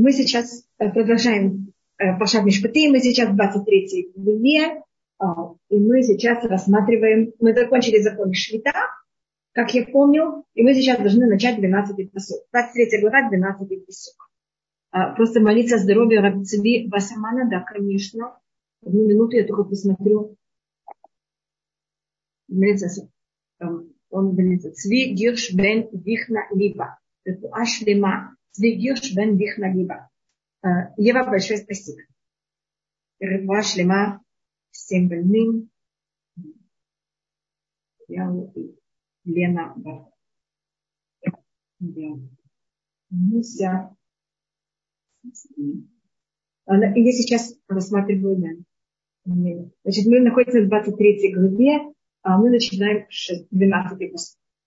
мы сейчас э, продолжаем э, Пашат Мишпаты, мы сейчас в 23 главе, а, и мы сейчас рассматриваем, мы закончили закон Швита, как я помню, и мы сейчас должны начать 12 посок. 23 глава, 12 посок. А, просто молиться о здоровье Рабцеви Васамана, да, конечно. Одну минуту я только посмотрю. Он молится. Цви Гирш бен Вихна Либа. Ашлема. Гирш бен Вихна Либа. А, Ева, большое спасибо. Рыба шлема всем больным. Я Лена Муся. И я сейчас рассматриваю да. Значит, мы находимся в 23 главе, а мы начинаем 12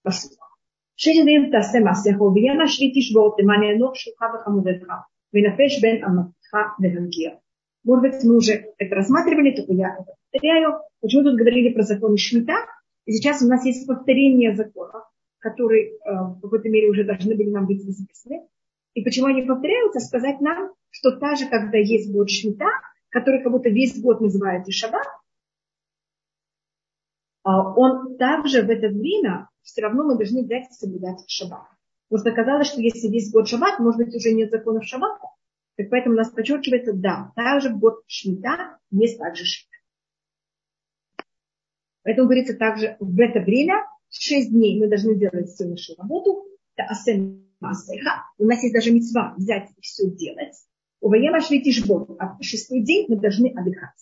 посуд. שתדעים תעשה מעשיך וביום השביעי תשבות למען ינוח שלך וחמודתך ונפש בין אמתך והגר. Может быть, мы уже это рассматривали, только я это повторяю. Почему тут говорили про законы Шмита? И сейчас у нас есть повторение законов, которые э, в какой-то мере уже должны были нам быть записаны. И почему они повторяются? Сказать нам, что та же, когда есть год Шмита, который как будто весь год называется Шаббат, а он также в это время все равно мы должны взять и соблюдать Шаббат. Потому что оказалось, что если весь год Шаббат, может быть, уже нет законов Шаббата. Так поэтому у нас подчеркивается, да, также в год Шмита есть также Шмита. Поэтому говорится также в это время, шесть дней мы должны делать всю нашу работу. У нас есть даже мецва взять и все делать. У воема швитишбон, а в шестой день мы должны отдыхать.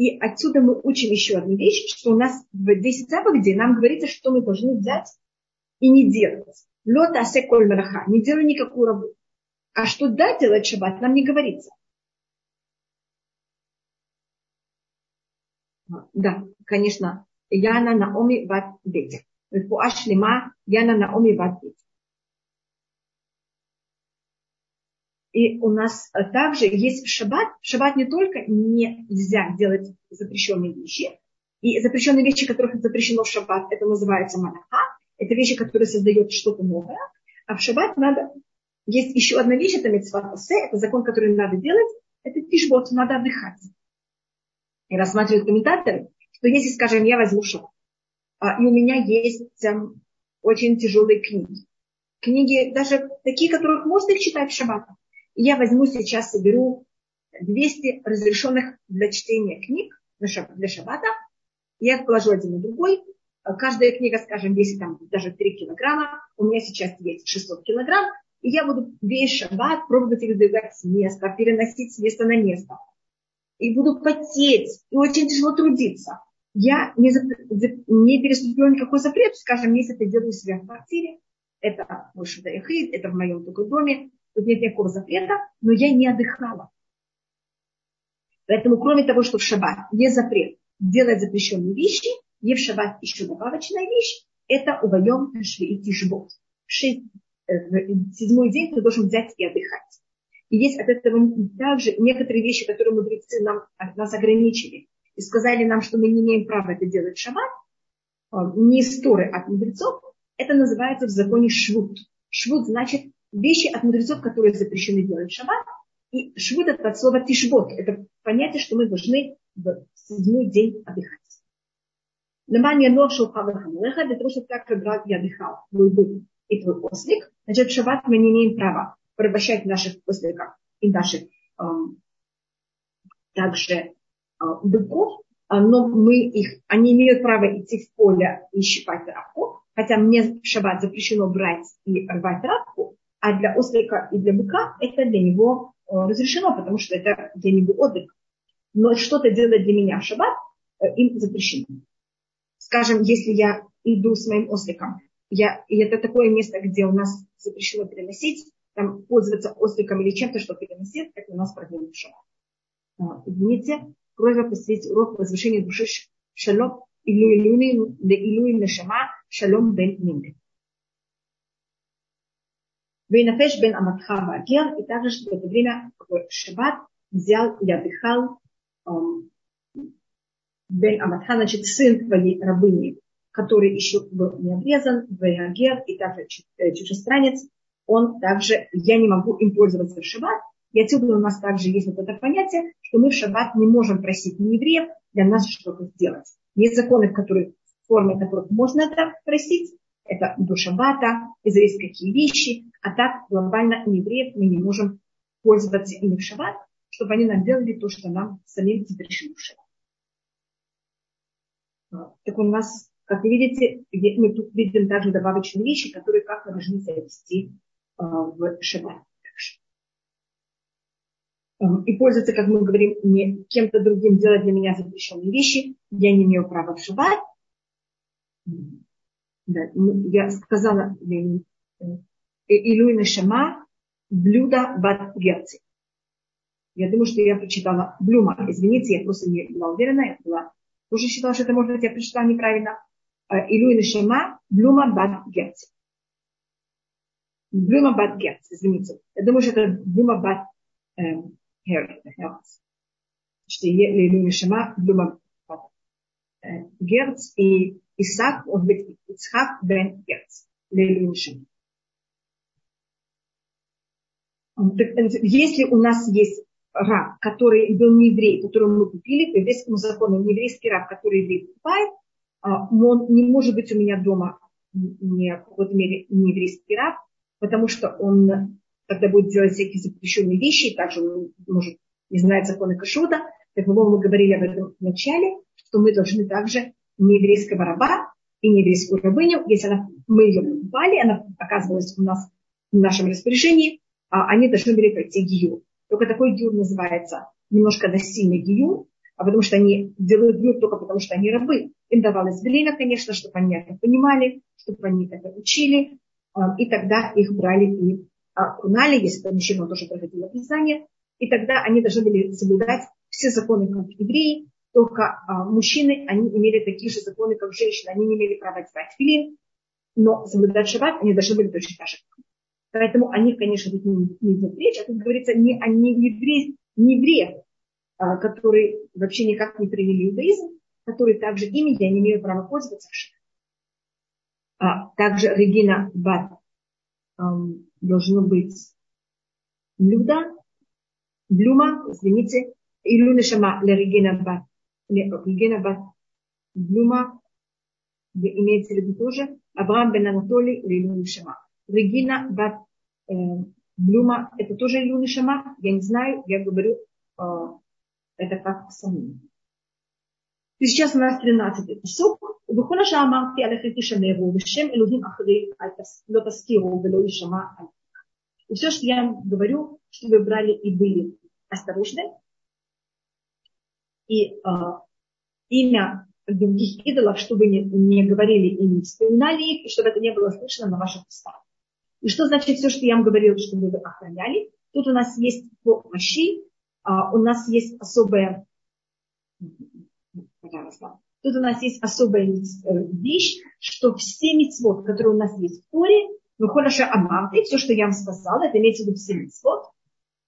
И отсюда мы учим еще одну вещь, что у нас в 10 заповедей нам говорится, что мы должны взять и не делать. Лота асе коль не делай никакую работу. А что да делать шаббат, нам не говорится. Да, конечно, Яна Наоми Ват Бет. Рифуа Шлема Яна Наоми Ват Бет. И у нас также есть шаббат. Шаббат не только нельзя делать запрещенные вещи, и запрещенные вещи, которых запрещено в шаббат, это называется манаха, это вещи, которые создают что-то новое, а в шаббат надо... Есть еще одна вещь, это митцват это закон, который надо делать, это тишбот, надо отдыхать. И рассматривают комментаторы, что если, скажем, я возьму шаббат, а, и у меня есть очень тяжелые книги, книги даже такие, которых можно их читать в шаббат, я возьму сейчас, соберу 200 разрешенных для чтения книг для шаббата, я их положу один на другой. Каждая книга, скажем, весит там даже 3 килограмма. У меня сейчас есть 600 килограмм. И я буду весь шаббат пробовать их двигать с места, переносить с места на место. И буду потеть, и очень тяжело трудиться. Я не, не переступлю никакой запрет, скажем, если это делаю у себя в квартире, это больше Даяхид, это в моем только доме, тут нет никакого запрета, но я не отдыхала. Поэтому, кроме того, что в шаббат есть запрет делать запрещенные вещи, есть в шаббат еще добавочная вещь, это увоем и тишбот. Э, в седьмой день ты должен взять и отдыхать. И есть от этого также некоторые вещи, которые мудрецы нам, нас ограничили. И сказали нам, что мы не имеем права это делать в шаббат, а, не истории от мудрецов, это называется в законе швуд. Швуд значит вещи от мудрецов, которые запрещены делать в шаббат. И швуд это от слова тишбот. Это понятие, что мы должны в седьмой день отдыхать. Леман я ношу для того, чтобы так брат я отдыхал, твой бык и твой ослик. Значит, в шаббат мы не имеем права порабощать наших осликов и наших эм, также э, быков, но мы их, они имеют право идти в поле и щипать травку, хотя мне в шаббат запрещено брать и рвать травку, а для ослика и для быка это для него э, разрешено, потому что это для него отдых. Но что-то делать для меня в шаббат э, им запрещено. Скажем, если я иду с моим осликом, я, и это такое место, где у нас запрещено переносить, там пользоваться осликом или чем-то, что переносить, это у нас проблема в шаббат. А, извините, просьба посвятить урок возвышения души шалом, илюй нешама, шалом бен минды. Вейнафеш бен Аматха Вагер, и также, что в это время в Шаббат взял и отдыхал бен Аматха, значит, сын твоей рабыни, который еще был не обрезан, Вейагер, и также чужестранец, он также, я не могу им пользоваться в Шаббат, И отсюда у нас также есть вот это понятие, что мы в шаббат не можем просить не евреев для нас что-то сделать. Есть законы, в которых, в форме которых можно это просить, это до шаббата, и зависит какие вещи, а так глобально не евреев мы не можем пользоваться ими в шаббат, чтобы они нам делали то, что нам самим запрещено в шаббат. Так у нас, как вы видите, мы тут видим также добавочные вещи, которые как мы должны себя вести а, в шаббат. И пользоваться, как мы говорим, не кем-то другим делать для меня запрещенные вещи, я не имею права в шаббат. Да, я сказала Илюй Шама блюдо бат герци. Я думаю, что я прочитала Блюма. Извините, я просто не была уверена. Я была, тоже считала, что это, может быть, я прочитала неправильно. Илюй Нешама Блюма бат герци. Блюма бат герц, извините. Я думаю, что это Блюма бат герц. Что Илюй Нешама Блюма бат герц. И Исаак, он быть Ицхак бен герц. Илюй Нешама. Если у нас есть раб, который был не еврей, которого мы купили, по еврейскому закону не еврейский раб, который еврей покупает, а, он не может быть у меня дома не, в какой-то мере не еврейский раб, потому что он тогда будет делать всякие запрещенные вещи, и также он может не знать законы кашута. Так мы говорили об этом в начале, что мы должны также не еврейского раба и не еврейскую рабыню, если она, мы ее покупали, она оказывалась у нас в нашем распоряжении, а они должны были пройти гию. Только такой гиюр называется немножко насильный гиюр, а потому что они делают гиюр только потому, что они рабы. Им давалось время, конечно, чтобы они это понимали, чтобы они это учили, а, и тогда их брали и окунали, если это мужчина тоже проходил обрезание, и тогда они должны были соблюдать все законы, как евреи, только а, мужчины, они имели такие же законы, как женщины, они не имели права одевать филин, но соблюдать шаббат они должны были точно так же, Поэтому о них, конечно, тут не, не идет речь, а тут говорится не о не, евреях, не евреях, а, которые вообще никак не привели иудаизм, которые также ими я не имею права пользоваться а, также Регина Бат эм, должно быть Люда, Блюма, извините, Илюна Шама для Регина Бат, Регина Бат, Блюма, имеется в виду тоже, Авраам бен Анатолий, Илюна Шама. Регина Бат э, Блюма, это тоже Илюна Шама, я не знаю, я говорю, э, это как самим. И сейчас у нас 13 писок. ובכל השעה אמרתי עליכם תשמרו, בשם אלוהים אחרים לא תזכירו ולא יישמע И все, что я говорю, что вы брали и были осторожны. и э, имя других идолов, чтобы не, не говорили и не вспоминали их, и чтобы это не было слышно на ваших устах. И что значит все, что я вам говорила, чтобы вы охраняли? Тут у нас есть по Маши, а, у нас есть особая, тут у нас есть особая э, вещь, что все мецвод, которые у нас есть в Торе, вы хорошо амарты, все, что я вам сказала, это имеется в виду все мецвод,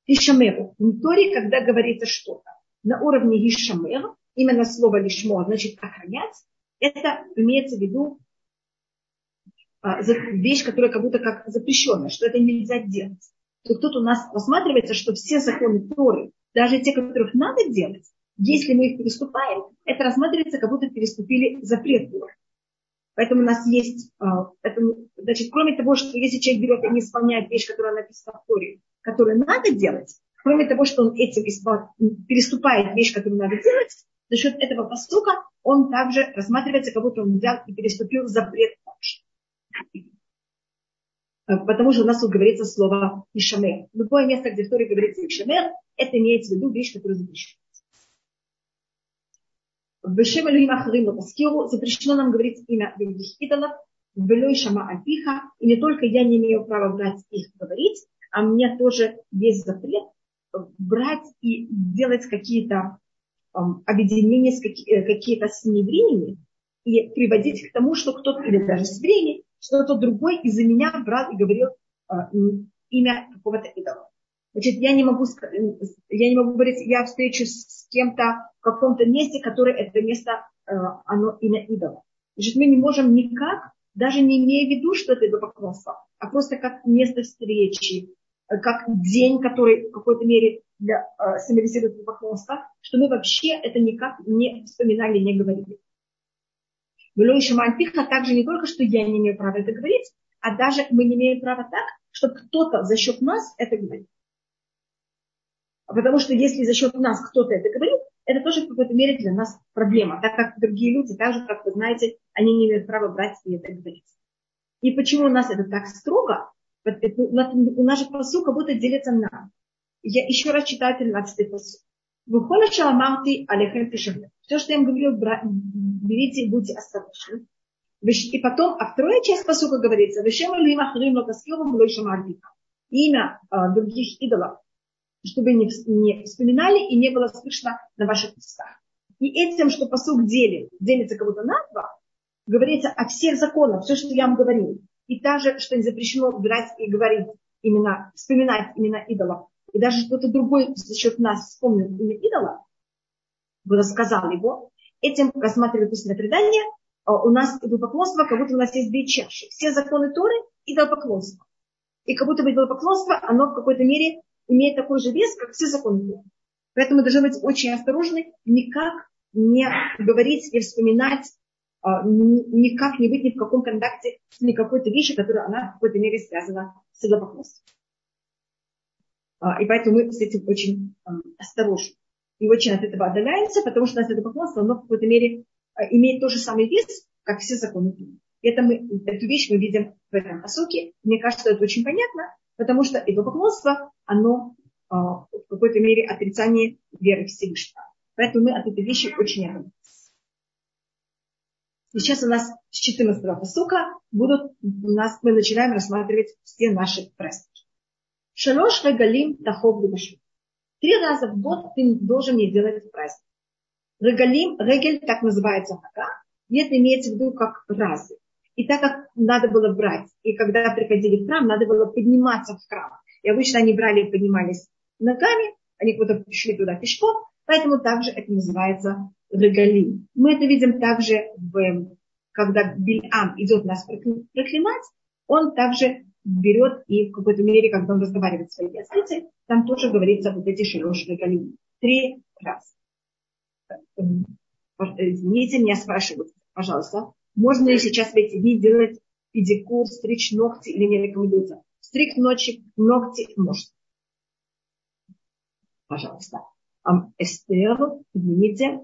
Ишамеру. В Торе, когда говорится что-то на уровне Ишамер, именно слово лишмо, значит охранять, это имеется в виду а, вещь, которая как будто как запрещенная, что это нельзя делать. То тут у нас рассматривается, что все законы Торы, даже те, которых надо делать, если мы их переступаем, это рассматривается, как будто переступили запрет Торы. Поэтому у нас есть, а, это, значит, кроме того, что если человек берет и не исполняет вещь, которая написана в Торе, которую надо делать, кроме того, что он этим переступает вещь, которую надо делать, за счет этого поступка он также рассматривается, как будто он взял и переступил запрет также. Э, потому что у нас тут говорится слово Ишамер. Любое место, где в Торе говорится Ишамер, это имеется в виду вещь, которая запрещена. Бешем Элюим Ахарим Лапаскиру запрещено нам говорить имя других идолов, Велой Шама Альпиха, и не только я не имею права брать их говорить, а мне тоже есть запрет брать и делать какие-то объединения, э, какие-то с невреями, и приводить к тому, что кто-то, или даже с временем, что кто-то другой из-за меня брал и говорил э, имя какого-то идола. Значит, я не могу, я не могу говорить, я встречусь с кем-то в каком-то месте, которое это место, э, оно имя идола. Значит, мы не можем никак, даже не имея в виду, что это идолопоклонство, а просто как место встречи, как день, который в какой-то мере для, э, символизирует поклонство, что мы вообще это никак не вспоминали, не говорили. Шаман Пиха также не только, что я не имею права это говорить, а даже мы не имеем права так, чтобы кто-то за счет нас это говорит. Потому что если за счет нас кто-то это говорит, это тоже в какой-то мере для нас проблема, так как другие люди, так же, как вы знаете, они не имеют права брать и это говорить. И почему у нас это так строго? У нас же посыл как будто на. Я еще раз читаю 13 посыл. Выходит шаламамти алехем пишем. Все, что я им говорю, берите и будьте осторожны. И потом, а вторая часть посука говорится, имя а, других идолов, чтобы не, не вспоминали и не было слышно на ваших устах. И этим, что посук делит, делится кого-то на два, говорится о всех законах, все, что я вам говорил. И также, что не запрещено брать и говорить именно, вспоминать имена идолов. И даже кто-то другой за счет нас вспомнил имя идола, рассказал его, этим рассматривает устное предание, а у нас идолопоклонство, как будто у нас есть две чаши. Все законы Торы идолопоклонство. И как будто бы идолопоклонство, оно в какой-то мере имеет такой же вес, как все законы Торы. Поэтому должны быть очень осторожны, никак не говорить и вспоминать, никак не быть ни в каком контакте с никакой-то вещью, которая она в какой-то мере связана с идолопоклонством. А, и поэтому мы с этим очень осторожны. И очень от этого отдаляемся, потому что у нас это поклонство, оно в какой-то мере а, имеет тот же самый вес, как все законы Это мы, эту вещь мы видим в этом посуке. Мне кажется, это очень понятно, потому что идолопоклонство, оно а, в какой-то мере отрицание веры Всевышнего. Поэтому мы от этой вещи очень отдаляемся. Сейчас у нас с 14 посука будут, у нас, мы начинаем рассматривать все наши праздники. Шалош регалим тахов либашу. Три раза в год ты должен мне делать праздник. Регалим, регель, так называется нога, и это имеется в виду как разы. И так как надо было брать, и когда приходили в храм, надо было подниматься в храм. И обычно они брали и поднимались ногами, они куда-то пришли туда пешком, поэтому также это называется регалим. Мы это видим также, в, когда Бильам идет нас проклинать, он также берет и в какой-то мере, когда он разговаривает с своей ясницей, там тоже говорится вот эти широш регалим. Три раза. Извините, меня спрашивают, пожалуйста, можно ли сейчас в эти дни делать педикюр, стричь ногти или не рекомендуется? Стричь ночи, ногти можно. Пожалуйста. Эстер, извините,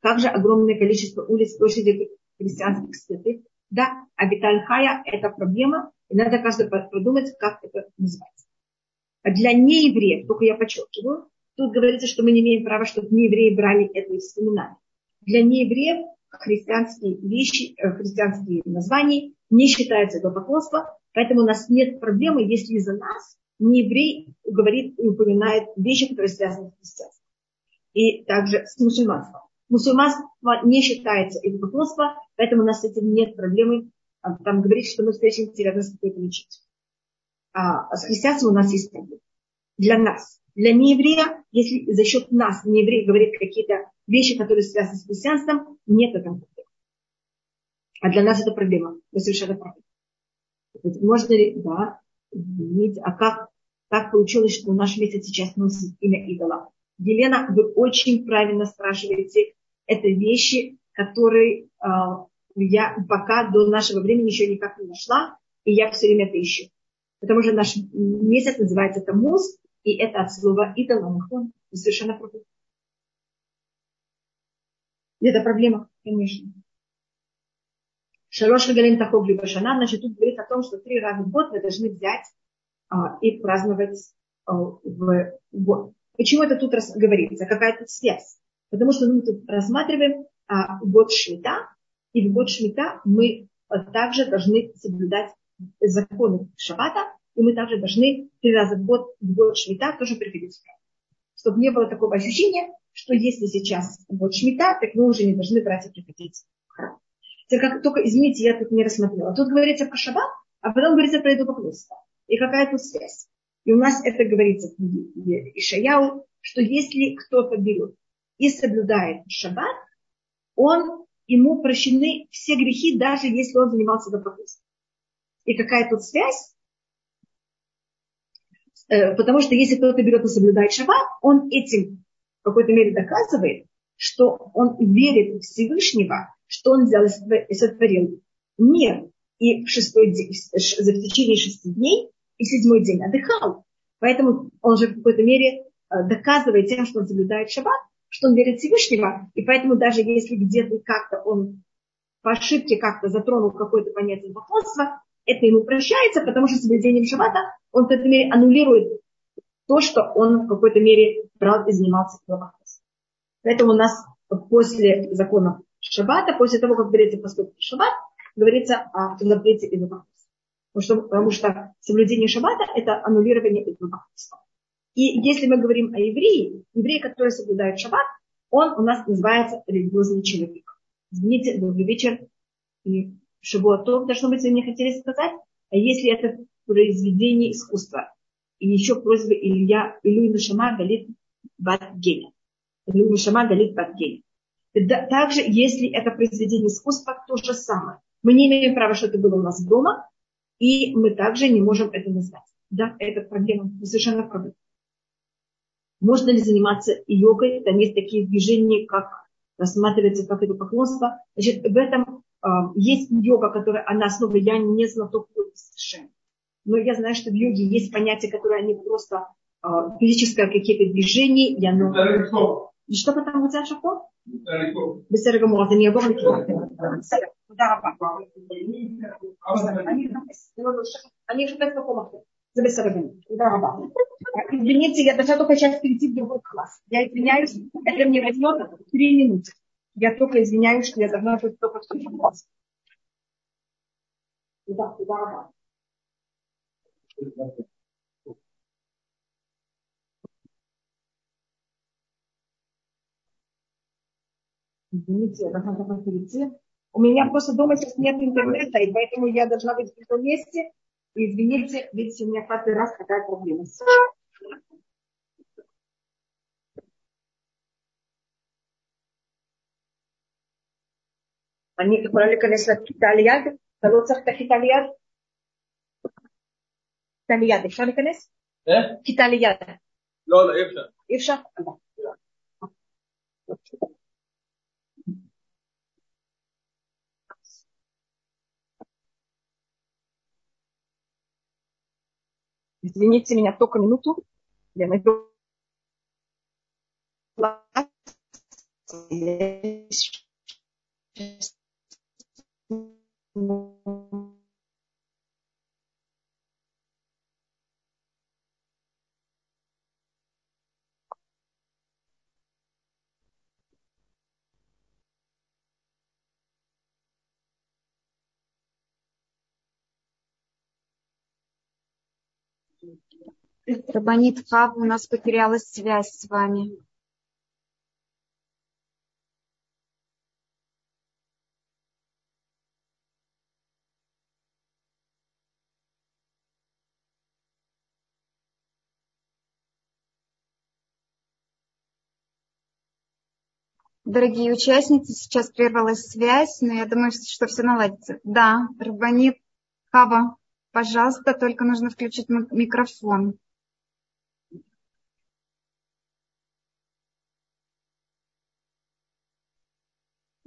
также огромное количество улиц, площади христианских святых. Да, обиталь хая – это проблема, и надо каждый продумать, как это называется. А для неевреев, только я подчеркиваю, Тут говорится, что мы не имеем права, чтобы неевреи брали это и вспоминали. Для неевреев христианские вещи, э, христианские названия не считаются идолопоклонство, поэтому у нас нет проблемы, если из-за нас нееврей говорит и упоминает вещи, которые связаны с христианством. И также с мусульманством. Мусульманство не считается идолопоклонство, поэтому у нас с этим нет проблемы. А, там говорится, что мы встретимся рядом с какой-то мечетью. А с христианством у нас есть проблема. Для нас. Для нееврея, если за счет нас нееврей говорит какие-то вещи, которые связаны с христианством, нет этого проблемы. А для нас это проблема. Вы совершенно правы. Можно ли, да, а как, как получилось, что в нашем месяц сейчас носит имя идола? Елена, вы очень правильно спрашиваете. Это вещи, которые э, я пока до нашего времени еще никак не нашла, и я все время это ищу. Потому что наш месяц называется Тамуз, и это от слова идоломахон. Вы совершенно правы. И это проблема, конечно. Шалош Галин Тахог Башана, значит, тут говорит о том, что три раза в год мы должны взять а, и праздновать а, в год. Почему это тут говорится? Какая тут связь? Потому что мы тут рассматриваем а, год Шмита, и в год Шмита мы также должны соблюдать законы Шабата, и мы также должны три раза в год, в год шмита тоже приходить в храм. Чтобы не было такого ощущения, что если сейчас год шмита, так мы уже не должны брать приходить в храм. Только, извините, я тут не рассмотрела. Тут говорится про шаббат, а потом говорится про идолопоклонство. И какая тут связь? И у нас это говорится в книге Ишаяу, что если кто-то берет и соблюдает шаббат, он, ему прощены все грехи, даже если он занимался идолопоклонством. И какая тут связь? Э, потому что если кто-то берет и соблюдает шаббат, он этим в какой-то мере доказывает, что он верит в Всевышнего, что он взял и сотворил мир. И в, шестой день, в течение шести дней и седьмой день отдыхал. Поэтому он же в какой-то мере э, доказывает тем, что он соблюдает шаббат, что он верит Всевышнего. И поэтому даже если где-то как-то он по ошибке как-то затронул какое-то понятие богословства, это ему прощается, потому что соблюдением шаббата он в какой-то мере аннулирует то, что он в какой-то мере брал и занимался богословством. Поэтому у нас после закона шаббата, после того, как говорится поступки шаббат, говорится о запрете и богословстве. Потому что, потому что соблюдение шаббата – это аннулирование идолопоклонства. И если мы говорим о евреи, еврей, который соблюдает шаббат, он у нас называется религиозный человек. Извините, добрый вечер. И Шабуатов, должно быть, вы мне хотели сказать. А если это произведение искусства? И еще просьба Илья, Илюй Нашама Галит Батгеня. Илюй Нашама Галит Батгеня. Также, если это произведение искусства, то же самое. Мы не имеем права, что это было у нас дома, и мы также не можем это назвать. Да, это проблема, совершенно проблема. Можно ли заниматься йогой? Там есть такие движения, как рассматривается как это поклонство. Значит, в этом э, есть йога, которая, она основа, я не знаток йоги совершенно. Но я знаю, что в йоге есть понятия, которые они просто э, физическое какие-то движения, и оно... что потом у тебя шапо? בסדר גמור, אז אני אעבור לכיוון. תודה רבה. אני אחפש מקום אחר. זה בסדר גמור. תודה רבה. Извините, я должна только сейчас перейти в другой класс. Я извиняюсь, это мне возьмет три минуты. Я только извиняюсь, что я должна быть только в следующем классе. Да, туда рада. Извините, я должна только перейти. У меня просто дома сейчас нет интернета, и поэтому я должна быть в этом месте. Извините, видите, у меня каждый раз такая проблема. אני יכולה להיכנס לכיתה ליד? אתה לא צריך את הכיתה ליד? כיתה ליד, אפשר להיכנס? איך? כיתה ליד. לא, לא, אי אפשר. אי אפשר? Извините меня только минуту. Я найду Рабанит Хав, у нас потерялась связь с вами. Дорогие участницы, сейчас прервалась связь, но я думаю, что все наладится. Да, Рабанит Хава, пожалуйста, только нужно включить микрофон.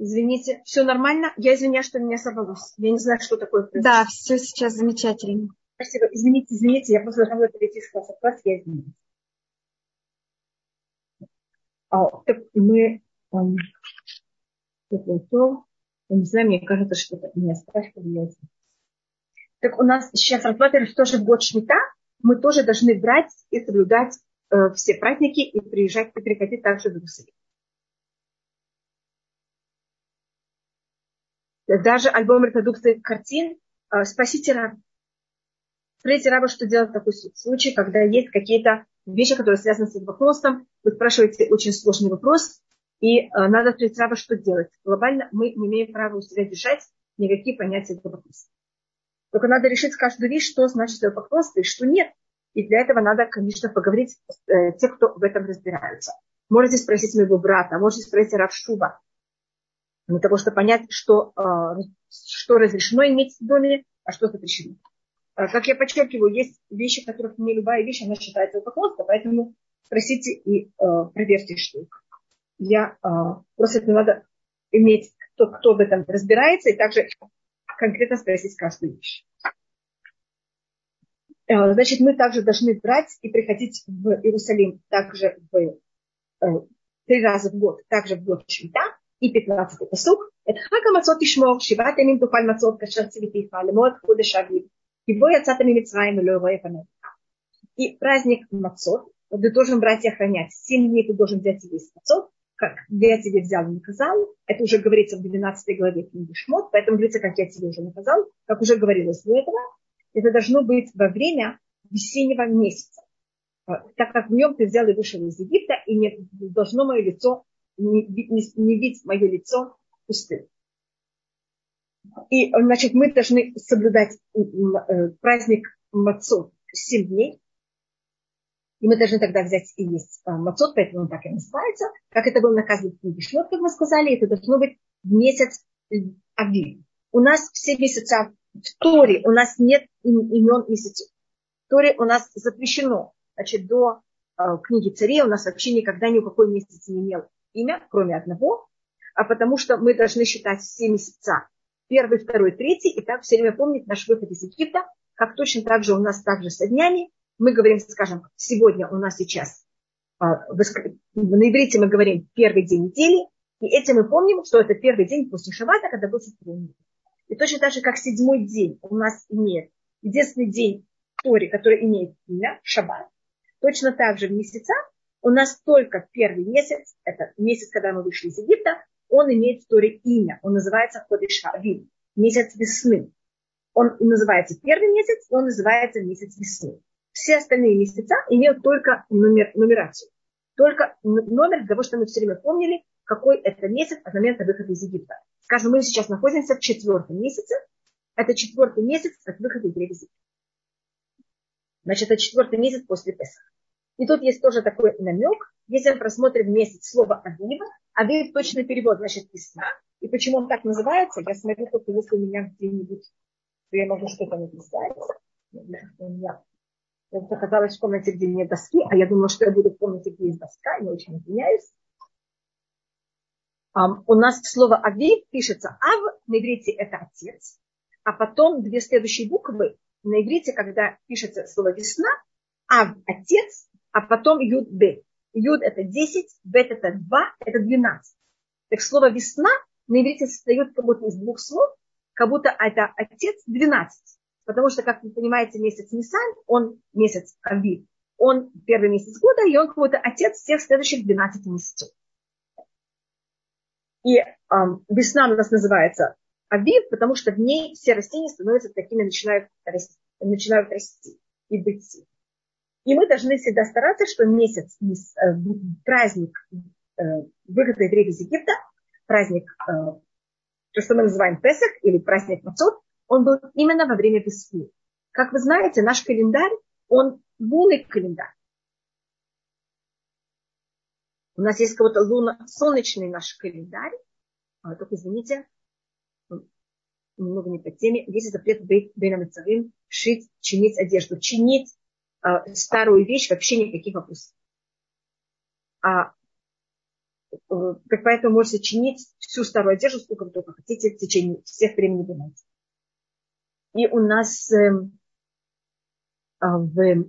Извините, все нормально? Я извиняюсь, что меня сорвалось. Я не знаю, что такое. Да, все сейчас замечательно. Спасибо. Извините, извините, я просто должна перейти с класса в класс, я извиняюсь. А, так мы... Um, то, не знаю, мне кажется, что это меня страшно влияет. Так у нас сейчас рассматриваем тоже в год Шмита. Мы тоже должны брать и соблюдать э, все праздники и приезжать и приходить также в Иерусалим. Даже альбом репродукции картин э, «Спасите раба». Спросите раба, что делать в такой случае, когда есть какие-то вещи, которые связаны с вопросом. Вы спрашиваете очень сложный вопрос, и э, надо спросить раба, что делать. Глобально мы не имеем права у себя держать никакие понятия этого вопроса. Только надо решить каждую вещь, что значит свое поклонство и что нет. И для этого надо, конечно, поговорить с э, тех, кто в этом разбираются. Можете спросить моего брата, можете спросить Равшуба, для того, чтобы понять, что, а, что разрешено иметь в доме, а что запрещено. а, как я подчеркиваю, есть вещи, которых не любая вещь, она считается упаковкой, поэтому спросите и э, проверьте, что я просто это надо иметь, кто, кто в этом разбирается, и также конкретно спросить каждую вещь. Значит, мы также должны брать и приходить в Иерусалим также в, три раза в год, также в год Швита и 15-й посуг. Это Хага Мацот Тишмор, Шиват Ямим Тухаль Мацот Кашер Цивитиха, Лемот Худеш Авив, Кибо Яцата Мимицраим и Лероя И праздник Мацот, ты должен брать и охранять. Семь дней ты должен взять себе из Мацот, как я тебе взял и наказал. Это уже говорится в 12 главе книги Шмот, поэтому говорится, как я тебе уже наказал, как уже говорилось до этого это должно быть во время весеннего месяца. Так как в нем ты взял и вышел из Египта, и не должно мое лицо, не, не, не видеть мое лицо пустым. И, значит, мы должны соблюдать э, праздник Мацот 7 дней. И мы должны тогда взять и есть а, Мацот, поэтому он так и называется. Как это было наказано в книге Шлет, как мы сказали, это должно быть месяц Авив. У нас все месяца в Торе у нас нет имен месяцев. В Торе у нас запрещено. Значит, до э, книги царей у нас вообще никогда ни у какой месяц не имел имя, кроме одного, а потому что мы должны считать все месяца. Первый, второй, третий, и так все время помнить наш выход из Египта, как точно так же у нас также со днями. Мы говорим, скажем, сегодня у нас сейчас, на иврите мы говорим первый день недели, и этим мы помним, что это первый день после Шабата, когда был сотворен и точно так же, как седьмой день у нас имеет единственный день Тори, который имеет имя, Шаббат. Точно так же в месяцах у нас только первый месяц, это месяц, когда мы вышли из Египта, он имеет в Торе имя. Он называется Ходиш Хавим, месяц весны. Он называется первый месяц, он называется месяц весны. Все остальные месяца имеют только номер, нумерацию. Только номер для того, чтобы мы все время помнили, какой это месяц от момента выхода из Египта. Скажем, мы сейчас находимся в четвертом месяце. Это четвертый месяц от выхода из Египта. Значит, это четвертый месяц после Песаха. И тут есть тоже такой намек. Если мы просмотрим месяц слова Авива, Авив точный перевод, значит, весна. И почему он так называется, я смотрю, только если у меня где-нибудь, то я могу что-то написать. У меня я оказалась в комнате, где нет доски, а я думала, что я буду в комнате, где есть доска, я очень извиняюсь. Um, у нас слово Авив пишется Ав, на иврите это отец, а потом две следующие буквы на иврите, когда пишется слово весна, Ав отец, а потом Юд Б. Юд это 10, Бет это 2, это 12. Так слово весна на иврите состоит как будто из двух слов, как будто это отец 12. Потому что, как вы понимаете, месяц Нисан, он месяц Авив, он первый месяц года, и он как будто отец всех следующих 12 месяцев. И эм, весна у нас называется Авив, потому что в ней все растения становятся такими, начинают начинают расти и быть. И мы должны всегда стараться, что месяц, э, праздник э, выхода евреев из Египта, праздник, э, то, что мы называем Песах или праздник Мацот, он был именно во время весны. Как вы знаете, наш календарь, он лунный календарь. У нас есть какой-то луна, солнечный наш календарь. А, только извините, немного не по теме. Есть запрет бейнамицарим шить, чинить одежду. Чинить а, старую вещь вообще никаких вопросов. А э, как поэтому можете чинить всю старую одежду, сколько вы только хотите, в течение всех времени думаете. И у нас э, в,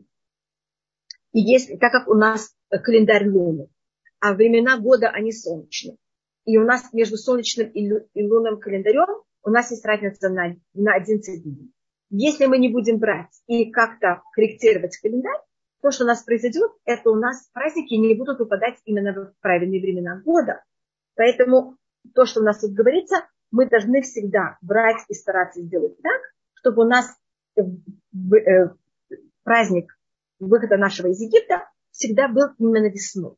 и есть, так как у нас календарь Луны, а времена года, они солнечные. И у нас между солнечным и лунным календарем у нас есть разница на, на 11 дней. Если мы не будем брать и как-то корректировать календарь, то, что у нас произойдет, это у нас праздники не будут выпадать именно в правильные времена года. Поэтому то, что у нас тут говорится, мы должны всегда брать и стараться сделать так, чтобы у нас э, праздник выхода нашего из Египта всегда был именно весной.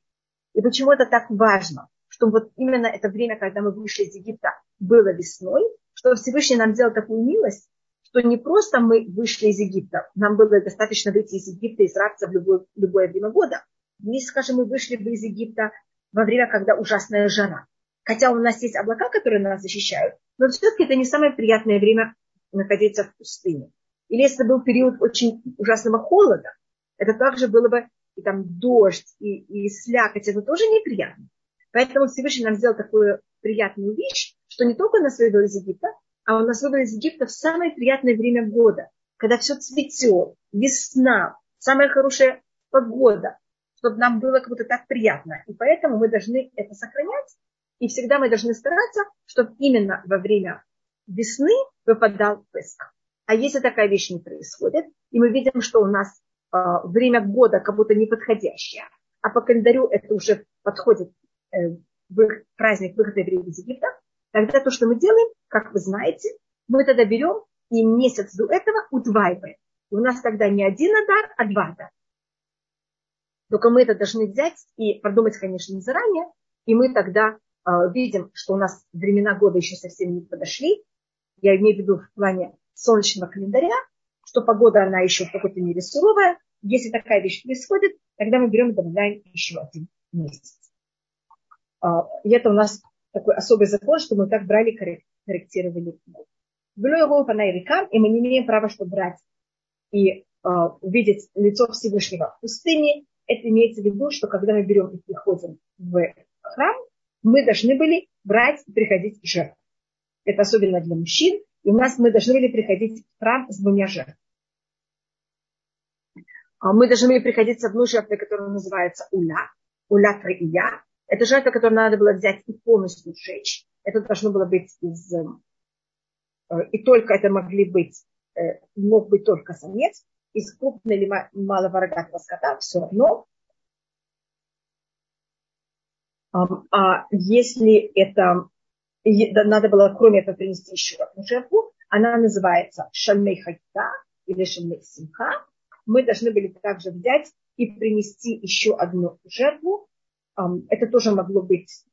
И почему это так важно? Что вот именно это время, когда мы вышли из Египта, было весной, что Всевышний нам сделал такую милость, что не просто мы вышли из Египта, нам было достаточно выйти из Египта и сраться в любое, любое время года. Если, скажем, мы вышли бы из Египта во время, когда ужасная жара. Хотя у нас есть облака, которые нас защищают, но все-таки это не самое приятное время находиться в пустыне. Или если это был период очень ужасного холода, это также было бы и там дождь, и, и слякоть, это тоже неприятно. Поэтому Всевышний нам сделал такую приятную вещь, что не только нас вывел из Египта, а он нас из Египта в самое приятное время года, когда все цветет, весна, самая хорошая погода, чтобы нам было как будто так приятно. И поэтому мы должны это сохранять, и всегда мы должны стараться, чтобы именно во время весны выпадал Песах. А если такая вещь не происходит, и мы видим, что у нас э, время года как будто неподходящее, а по календарю это уже подходит э, праздник выхода из Египта, тогда то, что мы делаем, как вы знаете, мы тогда берем и месяц до этого удваиваем. И у нас тогда не один адар, а два адара. Только мы это должны взять и продумать, конечно, не заранее, и мы тогда э, видим, что у нас времена года еще совсем не подошли. Я имею в виду в плане солнечного календаря, что погода, она еще в какой-то мере суровая. Если такая вещь происходит, тогда мы берем и добавляем еще один месяц. А, и это у нас такой особый закон, что мы так брали, корректировали год. И мы не имеем права, что брать и uh, увидеть лицо Всевышнего в пустыне. Это имеется в виду, что когда мы берем и приходим в храм, мы должны были брать и приходить в жертву. Это особенно для мужчин. И у нас мы должны были приходить в храм с двумя жертвами. А мы должны были приходить с одной жертвой, которая называется уля, уля троия. Это жертва, которую надо было взять и полностью сжечь. Это должно было быть из... Э, и только это могли быть, э, мог быть только самец. Из крупного или малого рогатого скота все равно. А если это надо было кроме этого принести еще одну жертву. Она называется Шальмей Хагита или Шальмей Симха. Мы должны были также взять и принести еще одну жертву. Это тоже могло быть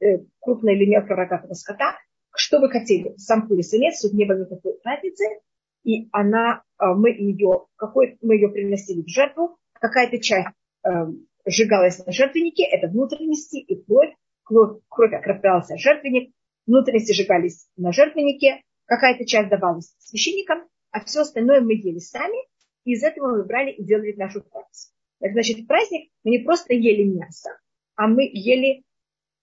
э, крупная или мелкая рогатого скота. Что вы хотели? Самку или самец, тут не было никакой разницы. И она, а, мы ее, какой, мы ее приносили в жертву. Какая-то часть сжигалась на жертвеннике, это внутренности и кровь. Кровь, кровь окроплялась жертвенник, внутренности сжигались на жертвеннике, какая-то часть давалась священникам, а все остальное мы ели сами, и из этого мы брали и делали нашу трапезу. Значит, праздник мы не просто ели мясо, а мы ели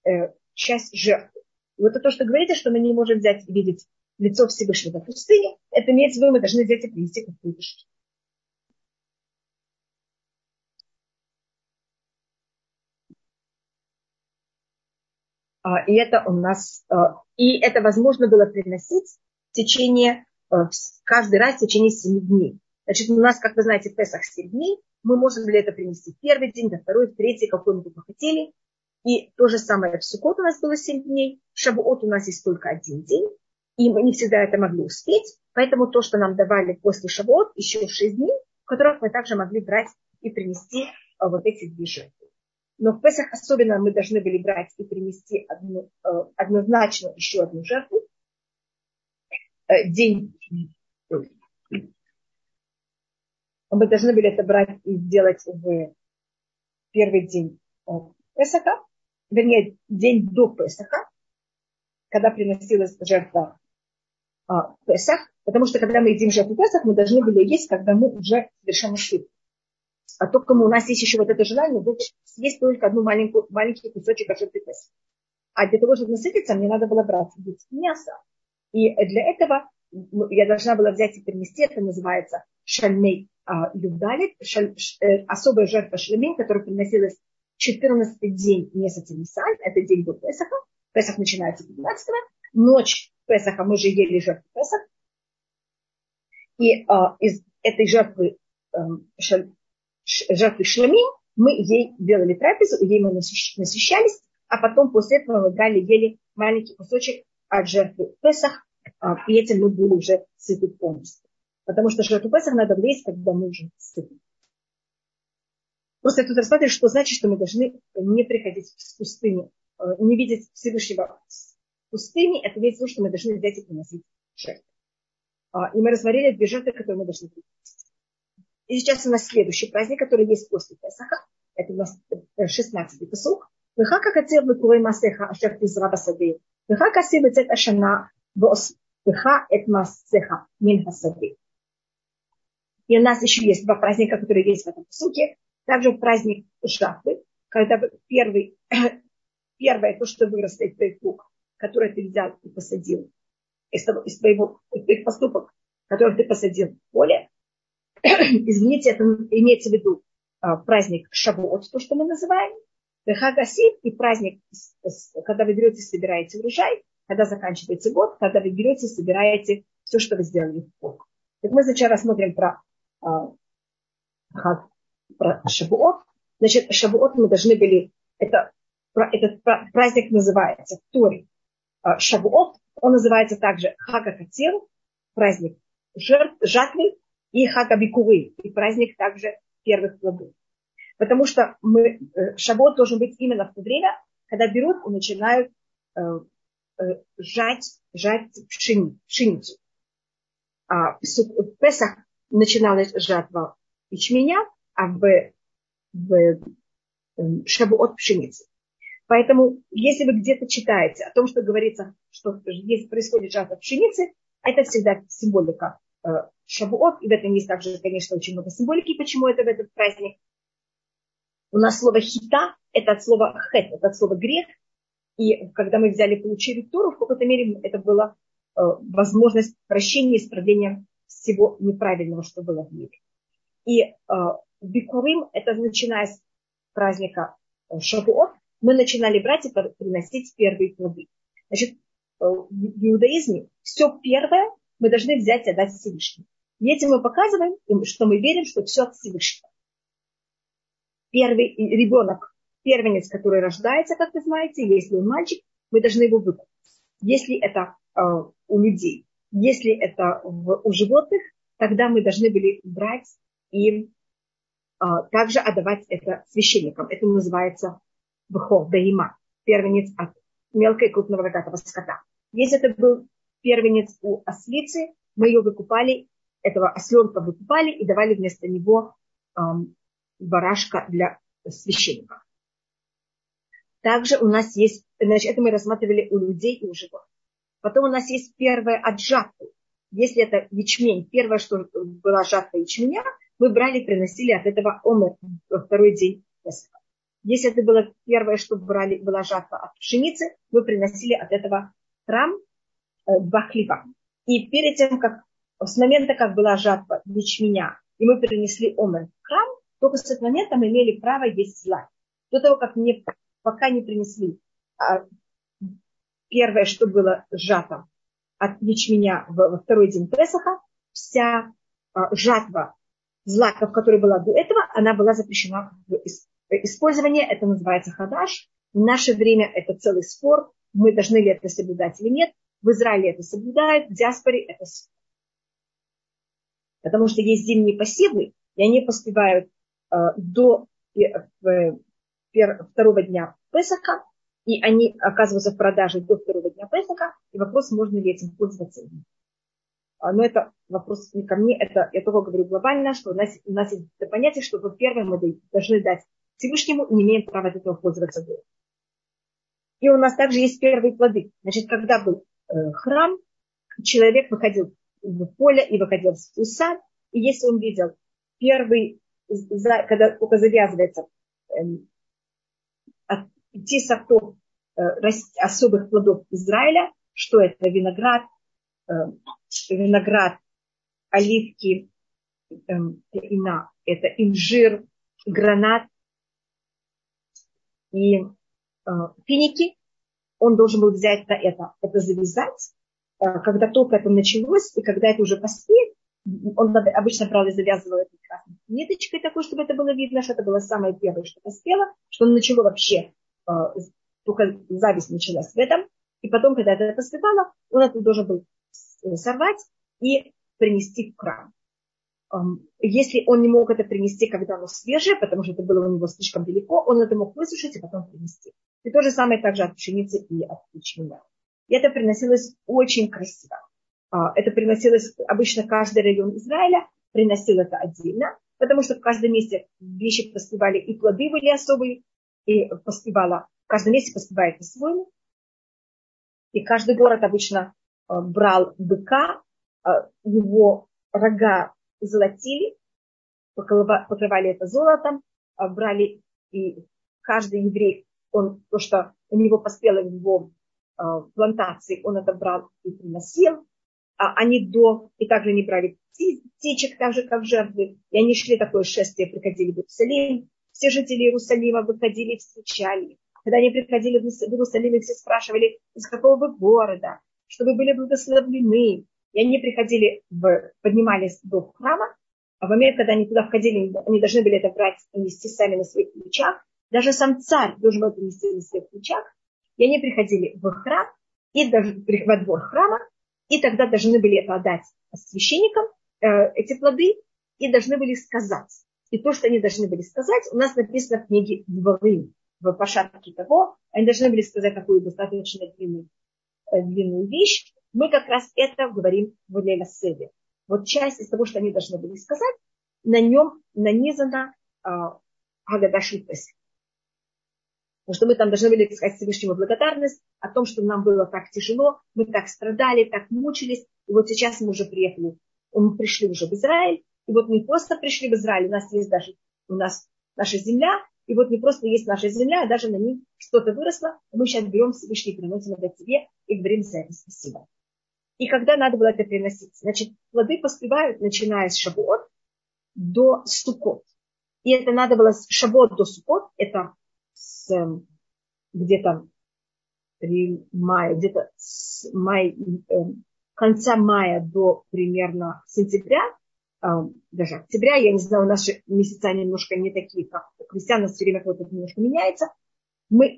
э, часть жертвы. И вот это то, что говорите, что мы не можем взять и видеть лицо Всевышнего в пустыне, это имеется в виду, мы должны взять и принести какую-то жертву. И это у нас, а, и это возможно было приносить в течение, а, каждый раз в течение 7 дней. Значит, у нас, как вы знаете, в Песах 7 дней, мы можем ли это принести первый день, на второй, третий, какой мы бы хотели. И то же самое в Сукот у нас было 7 дней, в Шабуот у нас есть только один день, и мы не всегда это могли успеть, поэтому то, что нам давали после Шабуот, еще 6 дней, в которых мы также могли брать и принести вот эти две жертвы. Но в Песах особенно мы должны были брать и принести одну, э, однозначно еще одну жертву. Э, день. Мы должны были это брать и сделать в первый день Песаха, вернее, день до Песаха, когда приносилась жертва Песах, потому что когда мы едим жертву Песах, мы должны были есть, когда мы уже совершенно сыты а только у нас есть еще вот это желание съесть только одну маленькую, маленький кусочек кашерты песок. А для того, чтобы насытиться, мне надо было брать мясо. И для этого я должна была взять и принести, это называется шальмей а, юбдалит, шаль, э, особая жертва шальмей, которая приносилась 14 день месяца Нисан, это день до Песаха. Песах начинается 15 Ночь Песаха мы же ели жертву Песах. И а, из этой жертвы а, шаль, жертвы шламим, мы ей делали трапезу, ей мы насыщались, а потом после этого мы брали, ели маленький кусочек от жертвы Песах, а, и этим мы были уже сыты полностью. Потому что жертву Песах надо есть, когда мы уже сыты. Просто я тут рассматриваю, что значит, что мы должны не приходить в пустыню, э, не видеть Всевышнего в пустыне, это имеется в виду, что мы должны взять и приносить жертву. А, и мы рассмотрели две жертвы, которые мы должны принести. И сейчас у нас следующий праздник, который есть после Песаха. Это у нас 16-й посух. וכך הקציר בקורי מעשיך אשר תזרע בשדה, וכך עשי בצאת השנה ועושך את מעשיך מן השדה. И у нас еще есть два праздника, которые есть в этом суке. Также праздник жатвы, когда первый, первое, то, что вырастет твой плуг, который ты взял и посадил, из, того, из твоего из твоих поступок, который ты посадил в поле, извините, это имеется в виду а, праздник Шавуот, то, что мы называем, Хагасив и праздник, когда вы берете и собираете урожай, когда заканчивается год, когда вы берете и собираете все, что вы сделали в год. Так мы сначала рассмотрим про, а, про Шавуот. Значит, Шавуот мы должны были, это, этот праздник называется в Торе а, Шавуот, он называется также Хага праздник жертв, жатвы, и Хага Бикуры, и праздник также первых плодов. Потому что мы, э, шабот должен быть именно в то время, когда берут и начинают э, э, жать, жать пшени, пшеницу. А в Песах начиналась жатва ячменя, а в, в шабуот пшеницы. Поэтому, если вы где-то читаете о том, что говорится, что здесь происходит жатва пшеницы, это всегда символика шабуот, и в этом есть также, конечно, очень много символики, почему это в этот праздник. У нас слово хита – это от слова хет, это от слова грех. И когда мы взяли, получили Туру, в какой-то мере это была э, возможность прощения и исправления всего неправильного, что было в мире. И э, Бикурим – это начиная с праздника э, Шавуот, мы начинали брать и приносить первые плоды. Значит, э, в иудаизме все первое мы должны взять и отдать Всевышнему. И этим мы показываем, что мы верим, что все от Всевышнего первый ребенок, первенец, который рождается, как вы знаете, если он мальчик, мы должны его выкупить. Если это э, у людей, если это в, у животных, тогда мы должны были брать и э, также отдавать это священникам. Это называется бхор, даима, первенец от мелкой крупного рогатого скота. Если это был первенец у ослицы, мы ее выкупали, этого осленка выкупали и давали вместо него барашка для священника. Также у нас есть, значит, это мы рассматривали у людей и у животных. Потом у нас есть первое от жатвы. Если это ячмень, первое, что была жатва ячменя, мы брали приносили от этого омер во второй день. Если это было первое, что брали, была жатва от пшеницы, мы приносили от этого храм э, два хлеба. И перед тем, как с момента, как была жатва ячменя, и мы принесли омер в храм, только с этого момента мы имели право есть зла. До того, как мне пока не принесли а, первое, что было сжато от ячменя во второй день Песаха, вся а, жатва злаков, которая была до этого, она была запрещена в использовании. Это называется хадаш. В наше время это целый спор. Мы должны ли это соблюдать или нет. В Израиле это соблюдают, в диаспоре это Потому что есть зимние посевы, и они поспевают Э, до второго дня Песаха, и они оказываются в продаже до второго дня Песаха, и вопрос, можно ли этим пользоваться. А, но это вопрос не ко мне, это я только говорю глобально, что у нас, у нас есть это понятие, что во-первых, мы должны дать Всевышнему не имеем права от этого пользоваться. И у нас также есть первые плоды. Значит, когда был э, храм, человек выходил в поле и выходил в сад, и если он видел первый когда только завязывается эм, пяти сортов э, особых плодов Израиля, что это? Виноград, э, виноград, оливки, эм, ина, это инжир, гранат и э, финики, он должен был взять на это, это завязать, когда только это началось, и когда это уже поспеет, он обычно брал и завязывал этой красной ниточкой такой, чтобы это было видно, что это было самое первое, что поспело, что он начало вообще, только зависть началась в этом. И потом, когда это поспевало, он это должен был сорвать и принести в храм. Если он не мог это принести, когда оно свежее, потому что это было у него слишком далеко, он это мог высушить и потом принести. И то же самое также от пшеницы и от ячменя. И это приносилось очень красиво. А, это приносилось обычно каждый район Израиля, приносил это отдельно, потому что в каждом месте вещи поспевали, и плоды были особые, и поспевала, в каждом месте поспевает по-своему. И каждый город обычно а, брал быка, а, его рога золотили, покрывали это золотом, а брали и каждый еврей, он, то, что у него поспело в его э, плантации, он это брал и приносил. А они до, и также не брали птичек, так же, как жертвы. И они шли такое шествие, приходили в Иерусалим. Все жители Иерусалима выходили и встречали. Когда они приходили в Иерусалим, все спрашивали, из какого вы города, чтобы были благословлены. И они приходили, в, поднимались до храма, а в момент, когда они туда входили, они должны были это брать и нести сами на своих плечах. Даже сам царь должен был это нести на своих плечах. И они приходили в храм, и даже во двор храма, и тогда должны были это отдать священникам, э, эти плоды, и должны были сказать. И то, что они должны были сказать, у нас написано в книге Дворы, в пошатке того, они должны были сказать такую достаточно длинную, э, длинную вещь. Мы как раз это говорим в Леля Седе. Вот часть из того, что они должны были сказать, на нем нанизана э, Агада Шипес. Потому что мы там должны были сказать Всевышнему благодарность о том, что нам было так тяжело, мы так страдали, так мучились. И вот сейчас мы уже приехали, мы пришли уже в Израиль. И вот не просто пришли в Израиль, у нас есть даже у нас наша земля, и вот не просто есть наша земля, а даже на ней что-то выросло. Мы сейчас берем Всевышний, приносим это тебе и говорим за спасибо. И когда надо было это приносить? Значит, плоды поспевают, начиная с Шабот до Сукот. И это надо было с Шабот до Сукот, это с эм, где-то мая, где-то с май, эм, конца мая до примерно сентября, даже октября, я не знаю, наши месяца немножко не такие, как у крестьян, у нас все время какое-то немножко меняется. Мы,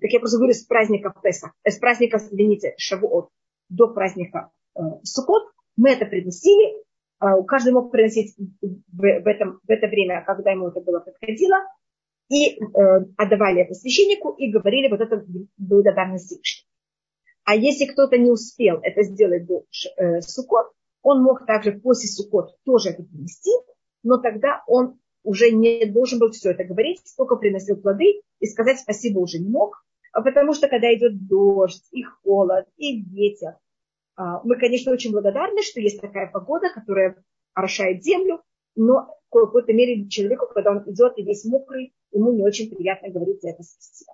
как я просто говорю, с праздника Песа, э, с праздника, извините, Шавуот до праздника э, Сукот, мы это приносили, э, каждый мог приносить в, в, этом, в это время, когда ему это было подходило, и э, отдавали это священнику и говорили вот это благодарность Всевышнему. А если кто-то не успел это сделать до э, Сукот, он мог также после Сукот тоже это принести, но тогда он уже не должен был все это говорить, сколько приносил плоды, и сказать спасибо уже не мог, а потому что когда идет дождь, и холод, и ветер, а, мы, конечно, очень благодарны, что есть такая погода, которая орошает землю, но в какой-то мере человеку, когда он идет и весь мокрый, ему не очень приятно говорить за это спасибо.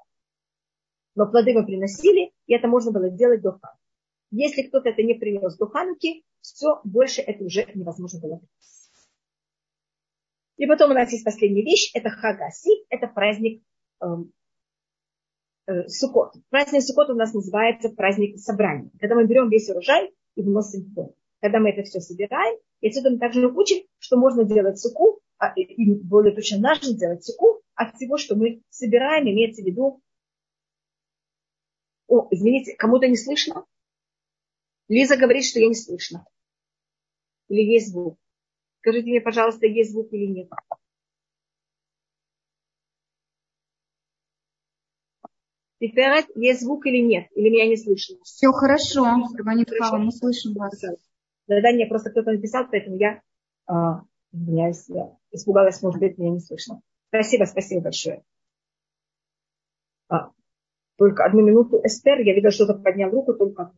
Но плоды мы приносили, и это можно было сделать до Хануки. Если кто-то это не принес до Хануки, все, больше это уже невозможно было. И потом у нас есть последняя вещь, это Хагаси, это праздник эм, э, Сукот. Праздник Сукот у нас называется праздник собрания. Когда мы берем весь урожай и выносим в дом. Когда мы это все собираем, и отсюда мы также учим, что можно делать суку, а, и более точно нужно делать суку от всего, что мы собираем, имеется в виду... О, извините, кому-то не слышно? Лиза говорит, что я не слышно. Или есть звук? Скажите мне, пожалуйста, есть звук или нет. Тиферет, есть звук или нет? Или меня не слышно? Все хорошо, Рабанит Хава, мы слышим вас. Задание просто кто-то написал, поэтому я а, извиняюсь, я испугалась, может быть, меня не слышно. Спасибо, спасибо большое. А, только одну минуту. Эстер, я видела, что-то поднял руку, только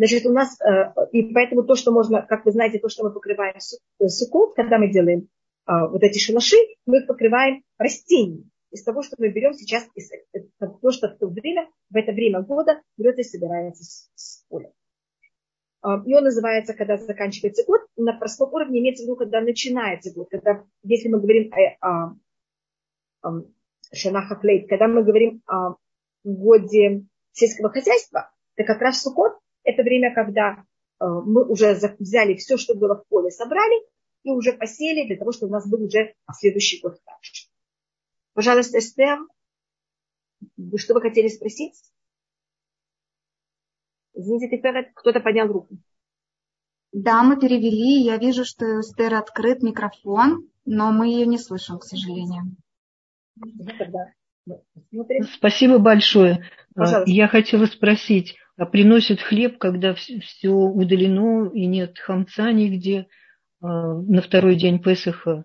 Значит, у нас, э, и поэтому то, что можно, как вы знаете, то, что мы покрываем э, сукот, когда мы делаем э, вот эти шалаши, мы их покрываем растениями. Из того, что мы берем сейчас, из, то, что в то время, в это время года берется и собирается с, с поля. И он называется, когда заканчивается год, на простом уровне имеется в виду, когда начинается год. Когда, если мы говорим о, о, о Шанахаклейт, когда мы говорим о годе сельского хозяйства, то как раз Сукот – это время, когда мы уже взяли все, что было в поле, собрали и уже посели для того, чтобы у нас был уже следующий год дальше. Пожалуйста, Эстер, что вы хотели спросить? Извините, теперь кто-то поднял руку. Да, мы перевели. Я вижу, что у Эстер открыт микрофон, но мы ее не слышим, к сожалению. Спасибо большое. Пожалуйста. Я хотела спросить, приносят хлеб, когда все удалено и нет хамца нигде а, на второй день Песаха?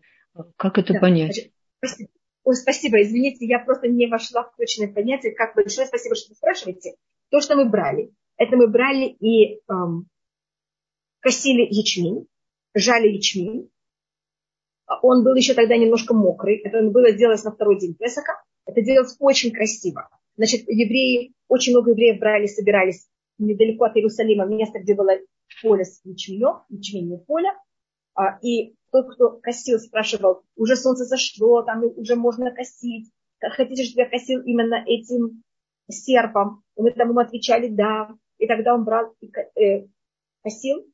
Как это да. понять? Спасибо. Ой, спасибо, извините, я просто не вошла в точное понятие. Как большое спасибо, что вы спрашиваете. То, что мы брали, это мы брали и эм, косили ячмень, жали ячмень. Он был еще тогда немножко мокрый. Это было делалось на второй день Песака. Это делалось очень красиво. Значит, евреи, очень много евреев брали, собирались недалеко от Иерусалима, место, где было поле с ячменем, ячменное поле. А, и тот, кто косил, спрашивал, уже солнце зашло, там уже можно косить. Хотите, чтобы я косил именно этим серпом? И мы там ему отвечали, да. И тогда он брал и э, косил.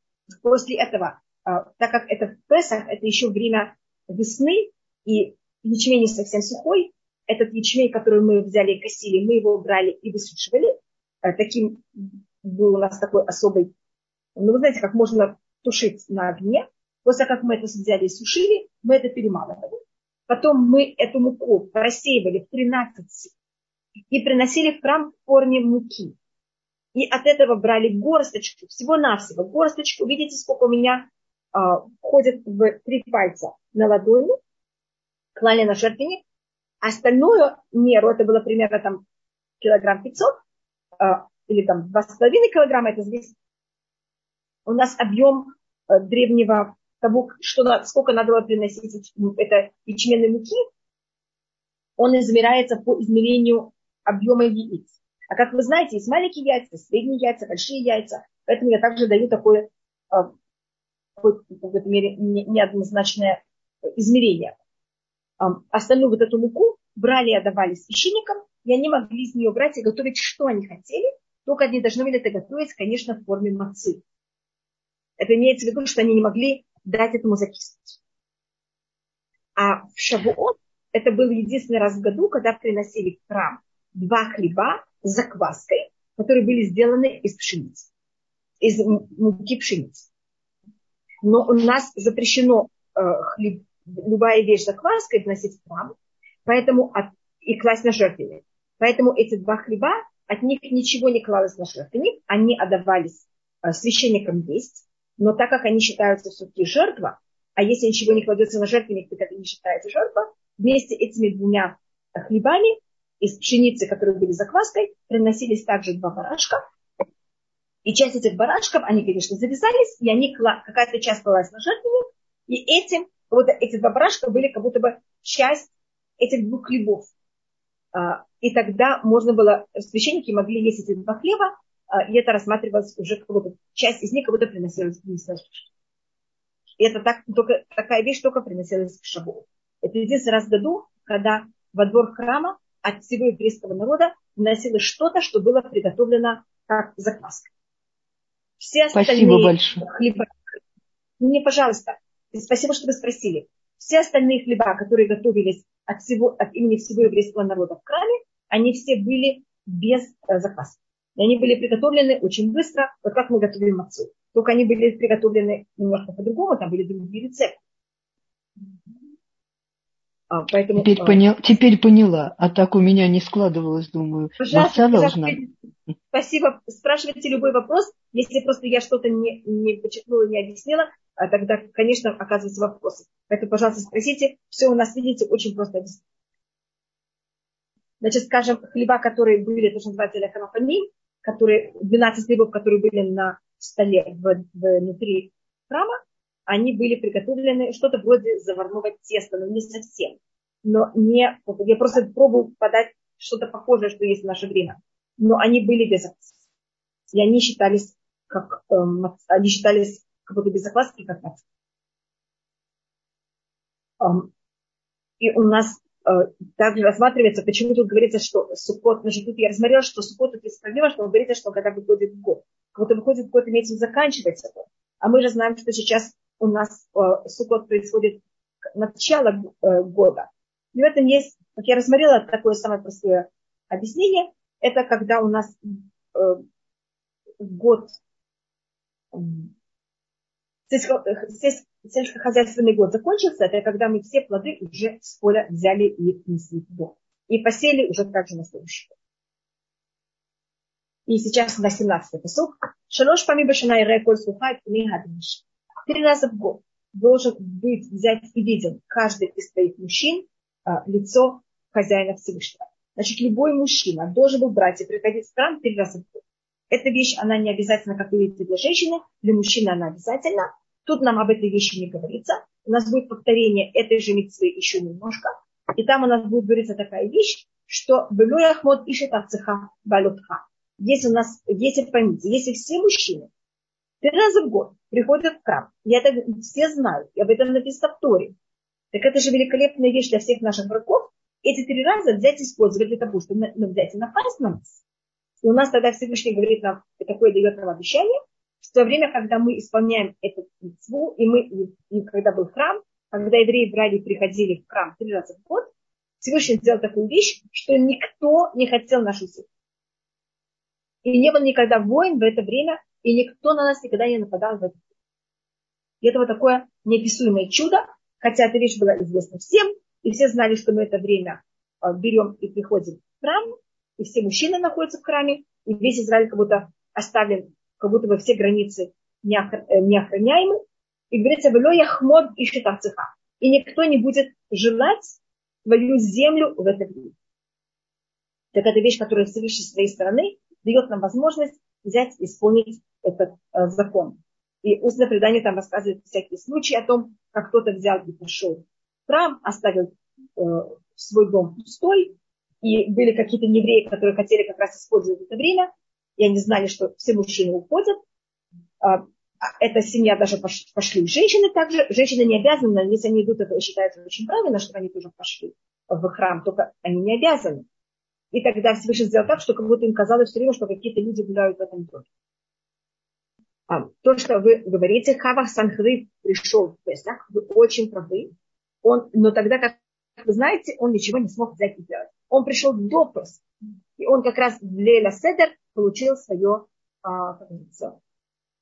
После этого, а, так как это в Песах, это еще время весны, и ячмень не совсем сухой, этот ячмень, который мы взяли и косили, мы его брали и высушивали. А, таким был у нас такой особый, ну, вы знаете, как можно тушить на огне. После как мы это взяли и сушили, мы это перемалывали. Потом мы эту муку просеивали в 13 и приносили в храм в форме муки. И от этого брали горсточку, всего-навсего горсточку. Видите, сколько у меня э, входит в три пальца на ладони. Клали на жертвенник. Остальную меру, это было примерно там килограмм 500, э, или там 2,5 килограмма, это здесь у нас объем э, древнего того, что, сколько надо было приносить это ячменной муки, он измеряется по измерению объема яиц. А как вы знаете, есть маленькие яйца, средние яйца, большие яйца. Поэтому я также даю такое, а, в какой-то мере, неоднозначное измерение. Остальную вот эту муку брали и отдавали священникам, и они могли из нее брать и готовить, что они хотели, только они должны были это готовить, конечно, в форме мацы. Это имеется в виду, что они не могли дать этому закиснуть. А в Шавуот это был единственный раз в году, когда приносили в храм два хлеба с закваской, которые были сделаны из пшеницы, из муки пшеницы. Но у нас запрещено э, хлеб, любая вещь с закваской вносить в храм, поэтому от, и класть на жертвенник. Поэтому эти два хлеба, от них ничего не клалось на жертвенник, они отдавались э, священникам есть, но так как они считаются все-таки жертва, а если ничего не кладется на жертвенник, то это не считается жертва, вместе этими двумя хлебами из пшеницы, которые были закваской, приносились также два барашка. И часть этих барашков, они, конечно, завязались, и они, какая-то часть клалась на жертвенник, и этим, вот эти два барашка были как будто бы часть этих двух хлебов. А, и тогда можно было, священники могли есть эти два хлеба, а, и это рассматривалось уже как будто часть из них как будто приносилась в И это так, только, такая вещь только приносилась в шабу. Это единственный раз в году, когда во двор храма от всего еврейского народа вносилось что-то, что было приготовлено как закваска. Все остальные Спасибо большое. хлеба... Мне, пожалуйста, спасибо, что вы спросили. Все остальные хлеба, которые готовились от, всего, от имени всего еврейского народа в храме, они все были без э, закваски. И они были приготовлены очень быстро, вот как мы готовим мацу. Только они были приготовлены немножко по-другому, там были другие рецепты. А, поэтому, теперь, а, понял, теперь поняла, а так у меня не складывалось, думаю. Пожалуйста, должна. Спасибо. Спрашивайте любой вопрос. Если просто я что-то не, не подчеркнула, не объяснила, а тогда, конечно, оказываются вопросы. Поэтому, пожалуйста, спросите. Все у нас, видите, очень просто. Значит, скажем, хлеба, которые были, то, что называется ляханафами, которые, 12 хлебов, которые были на столе в, внутри храма, они были приготовлены что-то вроде заварного теста, но не совсем. Но не, я просто пробую подать что-то похожее, что есть в наше время. Но они были без закваски. И они считались как, эм, они считались как будто без закваски, как и у нас Э, также рассматривается, почему тут говорится, что Суккот, значит, тут я рассмотрела, что Суккот есть проблема, что он говорится, что когда выходит год. Как будто выходит год, имеется заканчивается год. А мы же знаем, что сейчас у нас э, Суккот происходит начало э, года. И в этом есть, как я рассмотрела, такое самое простое объяснение. Это когда у нас э, год сельскохозяйственный год закончился, это когда мы все плоды уже с поля взяли и внесли в дом. И посели уже также на следующий год. И сейчас на 17-й посуд. Шалош пами башана и реколь сухай Три раза в год должен быть взять и виден каждый из твоих мужчин а, лицо хозяина Всевышнего. Значит, любой мужчина должен был брать и приходить в храм три раза в год. Эта вещь, она не обязательно, как вы видите, для женщины, для мужчины она обязательна. Тут нам об этой вещи не говорится. У нас будет повторение этой же митцвы еще немножко. И там у нас будет говориться такая вещь, что Ахмод ищет отцеха балютха. Если у нас, если поймите, если все мужчины три раза в год приходят в храм, я это все знаю, и об этом написано в Торе, так это же великолепная вещь для всех наших врагов, эти три раза взять и использовать для того, чтобы взять и напасть на нас. И у нас тогда Всевышний говорит нам, такое дает нам обещание, что во время, когда мы исполняем эту митцву, и мы, и, и когда был храм, когда евреи брали и приходили в храм три раза в год, Всевышний сделал такую вещь, что никто не хотел нашу силу. И не было никогда войн в это время, и никто на нас никогда не нападал в это время. И это вот такое неописуемое чудо, хотя эта вещь была известна всем, и все знали, что мы это время а, берем и приходим в храм, и все мужчины находятся в храме, и весь Израиль как будто оставлен, как будто бы все границы э, охраняемы. И говорится, «Вело яхмод и цеха». И никто не будет желать свою землю в это время. Так это вещь, которая Всевышний с своей стороны дает нам возможность взять и исполнить этот э, закон. И устное предание там рассказывает всякие случаи о том, как кто-то взял и пошел в храм, оставил э, свой дом пустой, и были какие-то евреи, которые хотели как раз использовать это время, и они знали, что все мужчины уходят. А, эта семья даже пошли. Женщины также, женщины не обязаны, если они идут, это считается очень правильно, что они тоже пошли в храм, только они не обязаны. И тогда Всевышний сделал так, что как будто им казалось все время, что какие-то люди гуляют в этом доме. А, то, что вы говорите, Хавах Санхры пришел в Песах, вы очень правы. Он, но тогда, как вы знаете, он ничего не смог взять и сделать. Он пришел до Песах. И он как раз в Леля Седер получил свое, а, как говорится,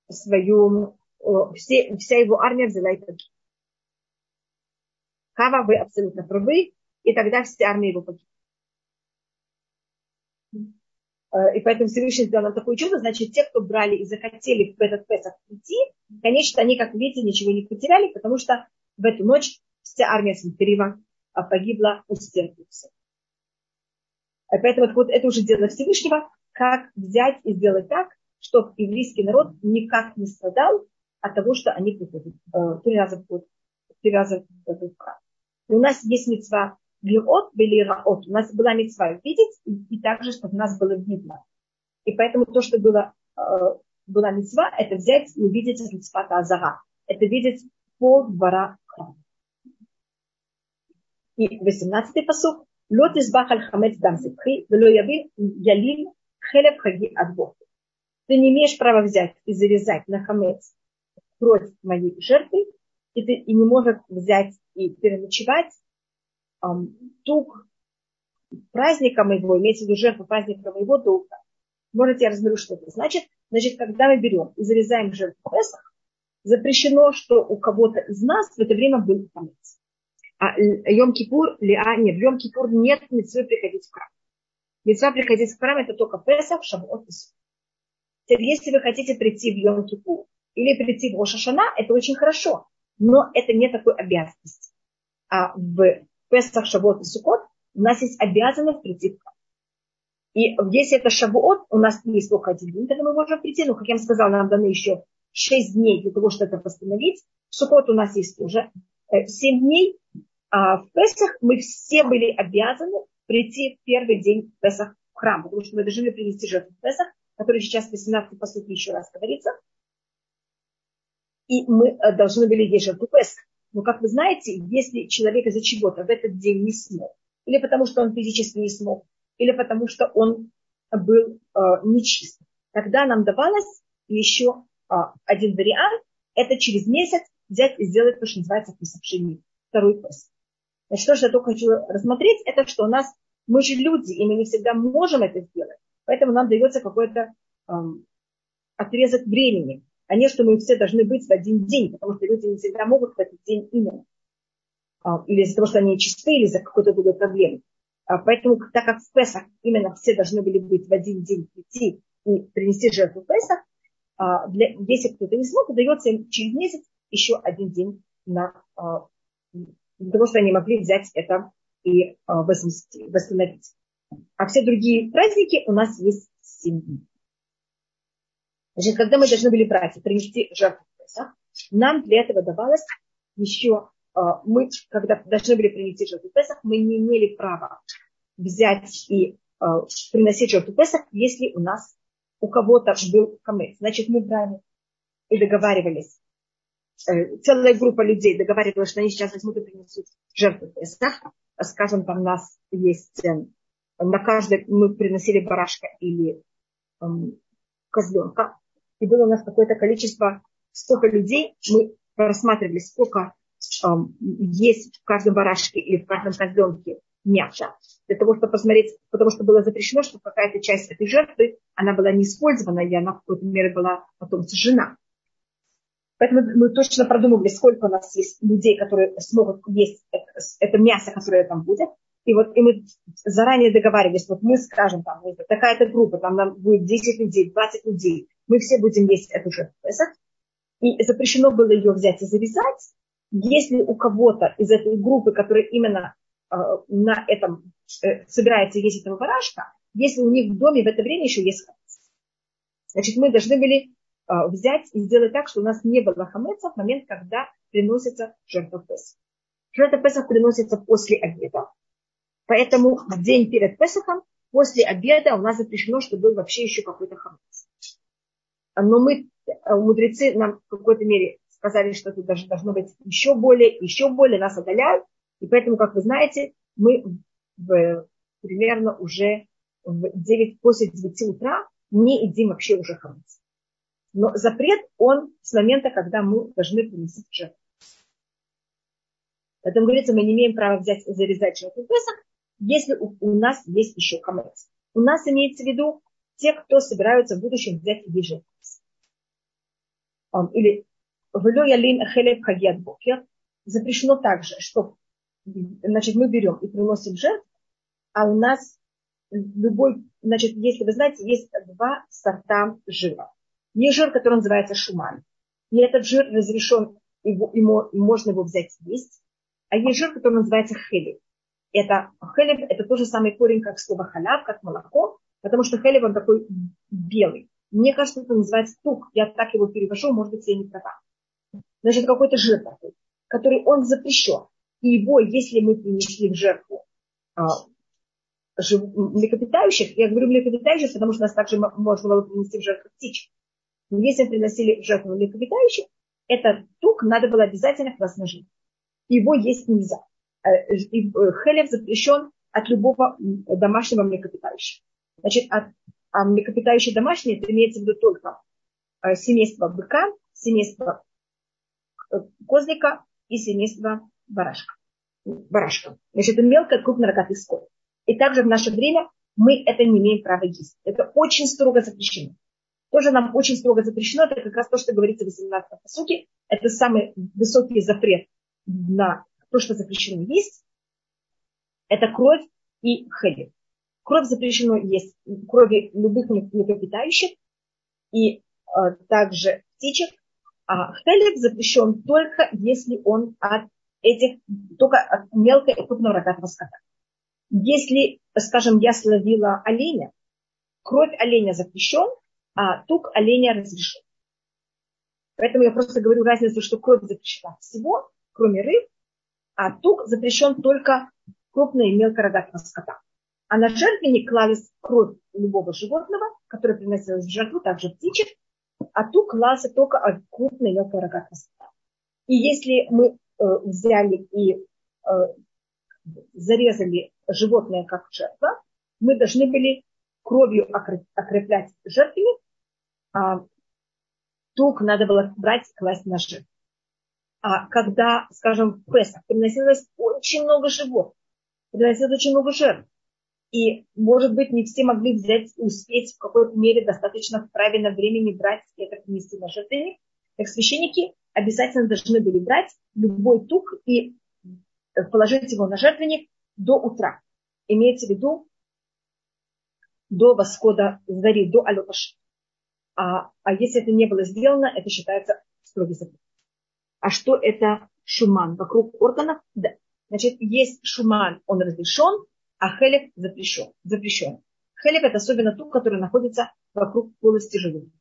свою, все, вся его армия взяла это. Хава, вы абсолютно правы, и тогда вся армия его погибла. Э, и поэтому Всевышний сделал нам такое чудо, значит, те, кто брали и захотели в этот Песах прийти, конечно, они, как видите, ничего не потеряли, потому что в эту ночь вся армия Санкерива а, погибла у стен И поэтому вот это уже дело Всевышнего, как взять и сделать так, чтобы еврейский народ никак не страдал от того, что они приходят э, три раза в год, три раза в год. И у нас есть мецва Лирот белираот. У нас была мецва видеть, и, и также, чтобы нас было видно. И поэтому то, что было, э, была мецва, это взять и увидеть мецвата азара. Это видеть пол двора храма. И 18-й посуд. Избах аль хамец дам сипхи, вело явин ялин хелев хаги адбох. Ты не имеешь права взять и зарезать на хамец кровь моей жертвы, и ты и не можешь взять и переночевать тук праздника моего, имеется в виду жертву праздника моего духа. Можете я разберу, что это значит. Значит, когда мы берем и зарезаем жертву Песах, запрещено, что у кого-то из нас в это время был хамец. А Йом-Кипур, а нет, в Йом-Кипур нет митцвы приходить в храм. Митцва приходить в храм это только Песах, Шавот и Теперь, если вы хотите прийти в Йом-Кипур или прийти в Ошашана, это очень хорошо, но это не такой обязанность. А в Песах, Шавуот и Сукот, у нас есть обязанность прийти в храм. И если это Шавуот, у нас есть только один день, тогда мы можем прийти. Но, как я вам сказала, нам даны еще 6 дней для того, чтобы это восстановить. Сукот у нас есть уже 7 э, дней. А в Песах мы все были обязаны прийти в первый день Песах в храм, потому что мы должны принести жертву в Песах, который сейчас в 18 по сути еще раз говорится. И мы э, должны были есть жертву Песах. Но, как вы знаете, если человек из-за чего-то в этот день не смог, или потому что он физически не смог, или потому что он был э, нечист, тогда нам давалось еще э, один вариант, это через месяц взять и сделать то, что называется писавшими второй пост. Значит, то, что я только хочу рассмотреть, это что у нас, мы же люди, и мы не всегда можем это сделать. Поэтому нам дается какой-то э, отрезок времени а не что мы все должны быть в один день, потому что люди не всегда могут в этот день именно. А, или из-за того, что они чисты, или из-за какой-то другой проблемы. А, поэтому, так как в Песах именно все должны были быть в один день прийти и принести жертву Песах, а, для, если кто-то не смог, дается им через месяц еще один день на, для того, чтобы они могли взять это и восстановить. А все другие праздники у нас есть 7 дней. Значит, когда мы должны были брать принести жертву Песах, нам для этого давалось еще, а, мы, когда должны были принести жертву Песах, мы не имели права взять и а, приносить жертву Песах, если у нас у кого-то был камец. Значит, мы брали и договаривались. Э, целая группа людей договаривалась, что они сейчас возьмут и принесут жертву Песах. Скажем, там у нас есть, э, на каждый мы приносили барашка или эм, козленка. И было у нас какое-то количество, сколько людей, мы рассматривали, сколько эм, есть в каждом барашке или в каждом козленке мяса. Для того, чтобы посмотреть, потому что было запрещено, чтобы какая-то часть этой жертвы, она была не использована, и она в какой-то мере была потом сожжена. Поэтому мы точно продумывали, сколько у нас есть людей, которые смогут есть это, это мясо, которое там будет. И вот и мы заранее договаривались, вот мы скажем, там, такая-то группа, там нам будет 10 людей, 20 людей, мы все будем есть эту же Песах. И запрещено было ее взять и завязать. Если у кого-то из этой группы, которая именно э, на этом э, собирается есть этого барашка, если у них в доме в это время еще есть хамец. Значит, мы должны были взять и сделать так, что у нас не было хамеца в момент, когда приносится жертва Песах. Жертва Песах приносится после обеда. Поэтому в день перед Песахом, после обеда у нас запрещено, что был вообще еще какой-то хамец. Но мы, э, мудрецы нам в какой-то мере сказали, что тут даже должно быть еще более, еще более, нас оголяют. И поэтому, как вы знаете, мы в, примерно уже в 9, после 9 утра не едим вообще уже хамец. Но запрет, он с момента, когда мы должны принести жертву. Поэтому говорится, мы не имеем права взять и зарезать жертву Песах, если у, у нас есть еще хамец. У нас имеется в виду те, кто собираются в будущем взять и жертву. Или Вело ялин хелев хагиат бокер. Запрещено также, что значит, мы берем и приносим жертву, а у нас любой, значит, если вы знаете, есть два сорта жира. Есть жир, который называется шуман. И этот жир разрешен, его, ему, можно его взять есть. А есть жир, который называется хелев. Это хелев, это тот же самый корень, как слово халяв, как молоко, потому что хелев, он такой белый. Мне кажется, это называется тук. Я так его перевожу, может быть, я не права. Значит, какой-то жир такой, который он запрещен. И его, если мы принесли в жертву а, млекопитающих, я говорю млекопитающих, потому что нас также можно было принести в жертву птичек. Но если приносили жертву млекопитающих, этот тук надо было обязательно размножить. Его есть нельзя. Э, э, хелев запрещен от любого домашнего млекопитающего. Значит, от, а млекопитающие домашние, это имеется в виду только э, семейство быка, семейство козлика и семейство барашка. барашка. Значит, это мелкая крупнорогатый скот. И также в наше время мы это не имеем права есть. Это очень строго запрещено тоже нам очень строго запрещено. Это как раз то, что говорится в 18 посуке. Это самый высокий запрет на то, что запрещено есть. Это кровь и хелев. Кровь запрещено есть крови любых млекопитающих и э, также птичек. А хелев запрещен только если он от этих, только от мелкой и крупного рогатого скота. Если, скажем, я словила оленя, кровь оленя запрещен, а тук оленя разрешен. Поэтому я просто говорю разницу, что кровь запрещена всего, кроме рыб, а тук запрещен только крупная и мелкорогатого скота. А на жертвенник клались кровь любого животного, которое приносилось в жертву, также птичек, а тук клался только от крупной и мелкорогатого скота. И если мы э, взяли и э, зарезали животное как жертва, мы должны были кровью окреплять жертвенник, а, тук надо было брать и класть на жертву. А когда, скажем, в Песах приносилось очень много животных, приносилось очень много жертв, и, может быть, не все могли взять и успеть в какой-то мере достаточно в правильном времени брать и это принести на жертвенник, так священники обязательно должны были брать любой тук и положить его на жертвенник до утра. Имеется в виду до восхода зари, до алюташа. А, а если это не было сделано, это считается строгий запрет. А что это шуман? Вокруг органов? Да. Значит, есть шуман, он разрешен, а хелев запрещен. запрещен. Хелев это особенно ту, который находится вокруг полости желудка.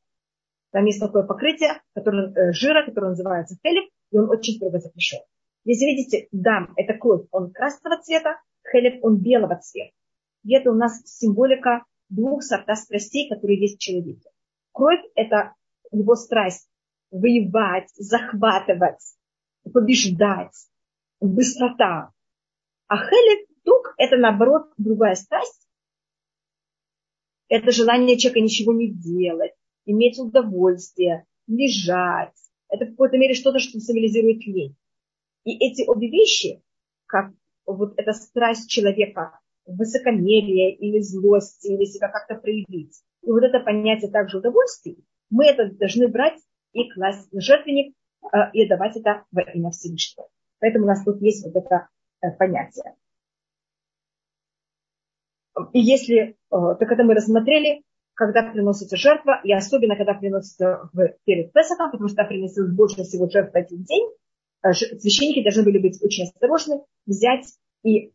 Там есть такое покрытие которое, э, жира, которое называется хелев, и он очень строго запрещен. Если видите, дам – это кровь, он красного цвета, хелев – он белого цвета. И это у нас символика двух сорта страстей, которые есть в человеке. Кровь – это его страсть воевать, захватывать, побеждать, быстрота. А хелев тук – это, наоборот, другая страсть. Это желание человека ничего не делать, иметь удовольствие, лежать. Это в какой-то мере что-то, что символизирует лень. И эти обе вещи, как вот эта страсть человека высокомерие или злость, или себя как-то проявить. И вот это понятие также удовольствия, мы это должны брать и класть на жертвенник э, и давать это во имя Всевышнего. Поэтому у нас тут есть вот это э, понятие. И если, э, так это мы рассмотрели, когда приносится жертва, и особенно когда приносится в, перед Песохом, потому что приносилось больше всего жертв в один день, священники должны были быть очень осторожны, взять и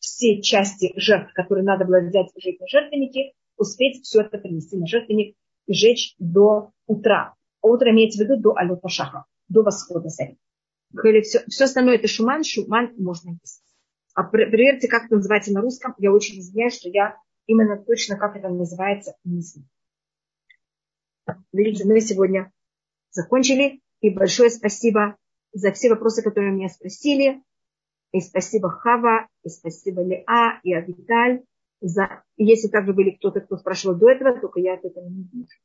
все части жертв, которые надо было взять и жить на жертвеннике, успеть все это принести на жертвенник и жечь до утра. А утро имеется в виду до алюта шаха, до восхода зари. Все, все остальное это шуман, шуман можно есть. А проверьте, как это называется на русском. Я очень извиняюсь, что я именно точно, как это называется, не знаю. Видите, мы сегодня закончили. И большое спасибо за все вопросы, которые меня спросили. И спасибо Хава, и спасибо Леа, и Авиталь. За... Если также были кто-то, кто спрашивал до этого, только я от этого не вижу.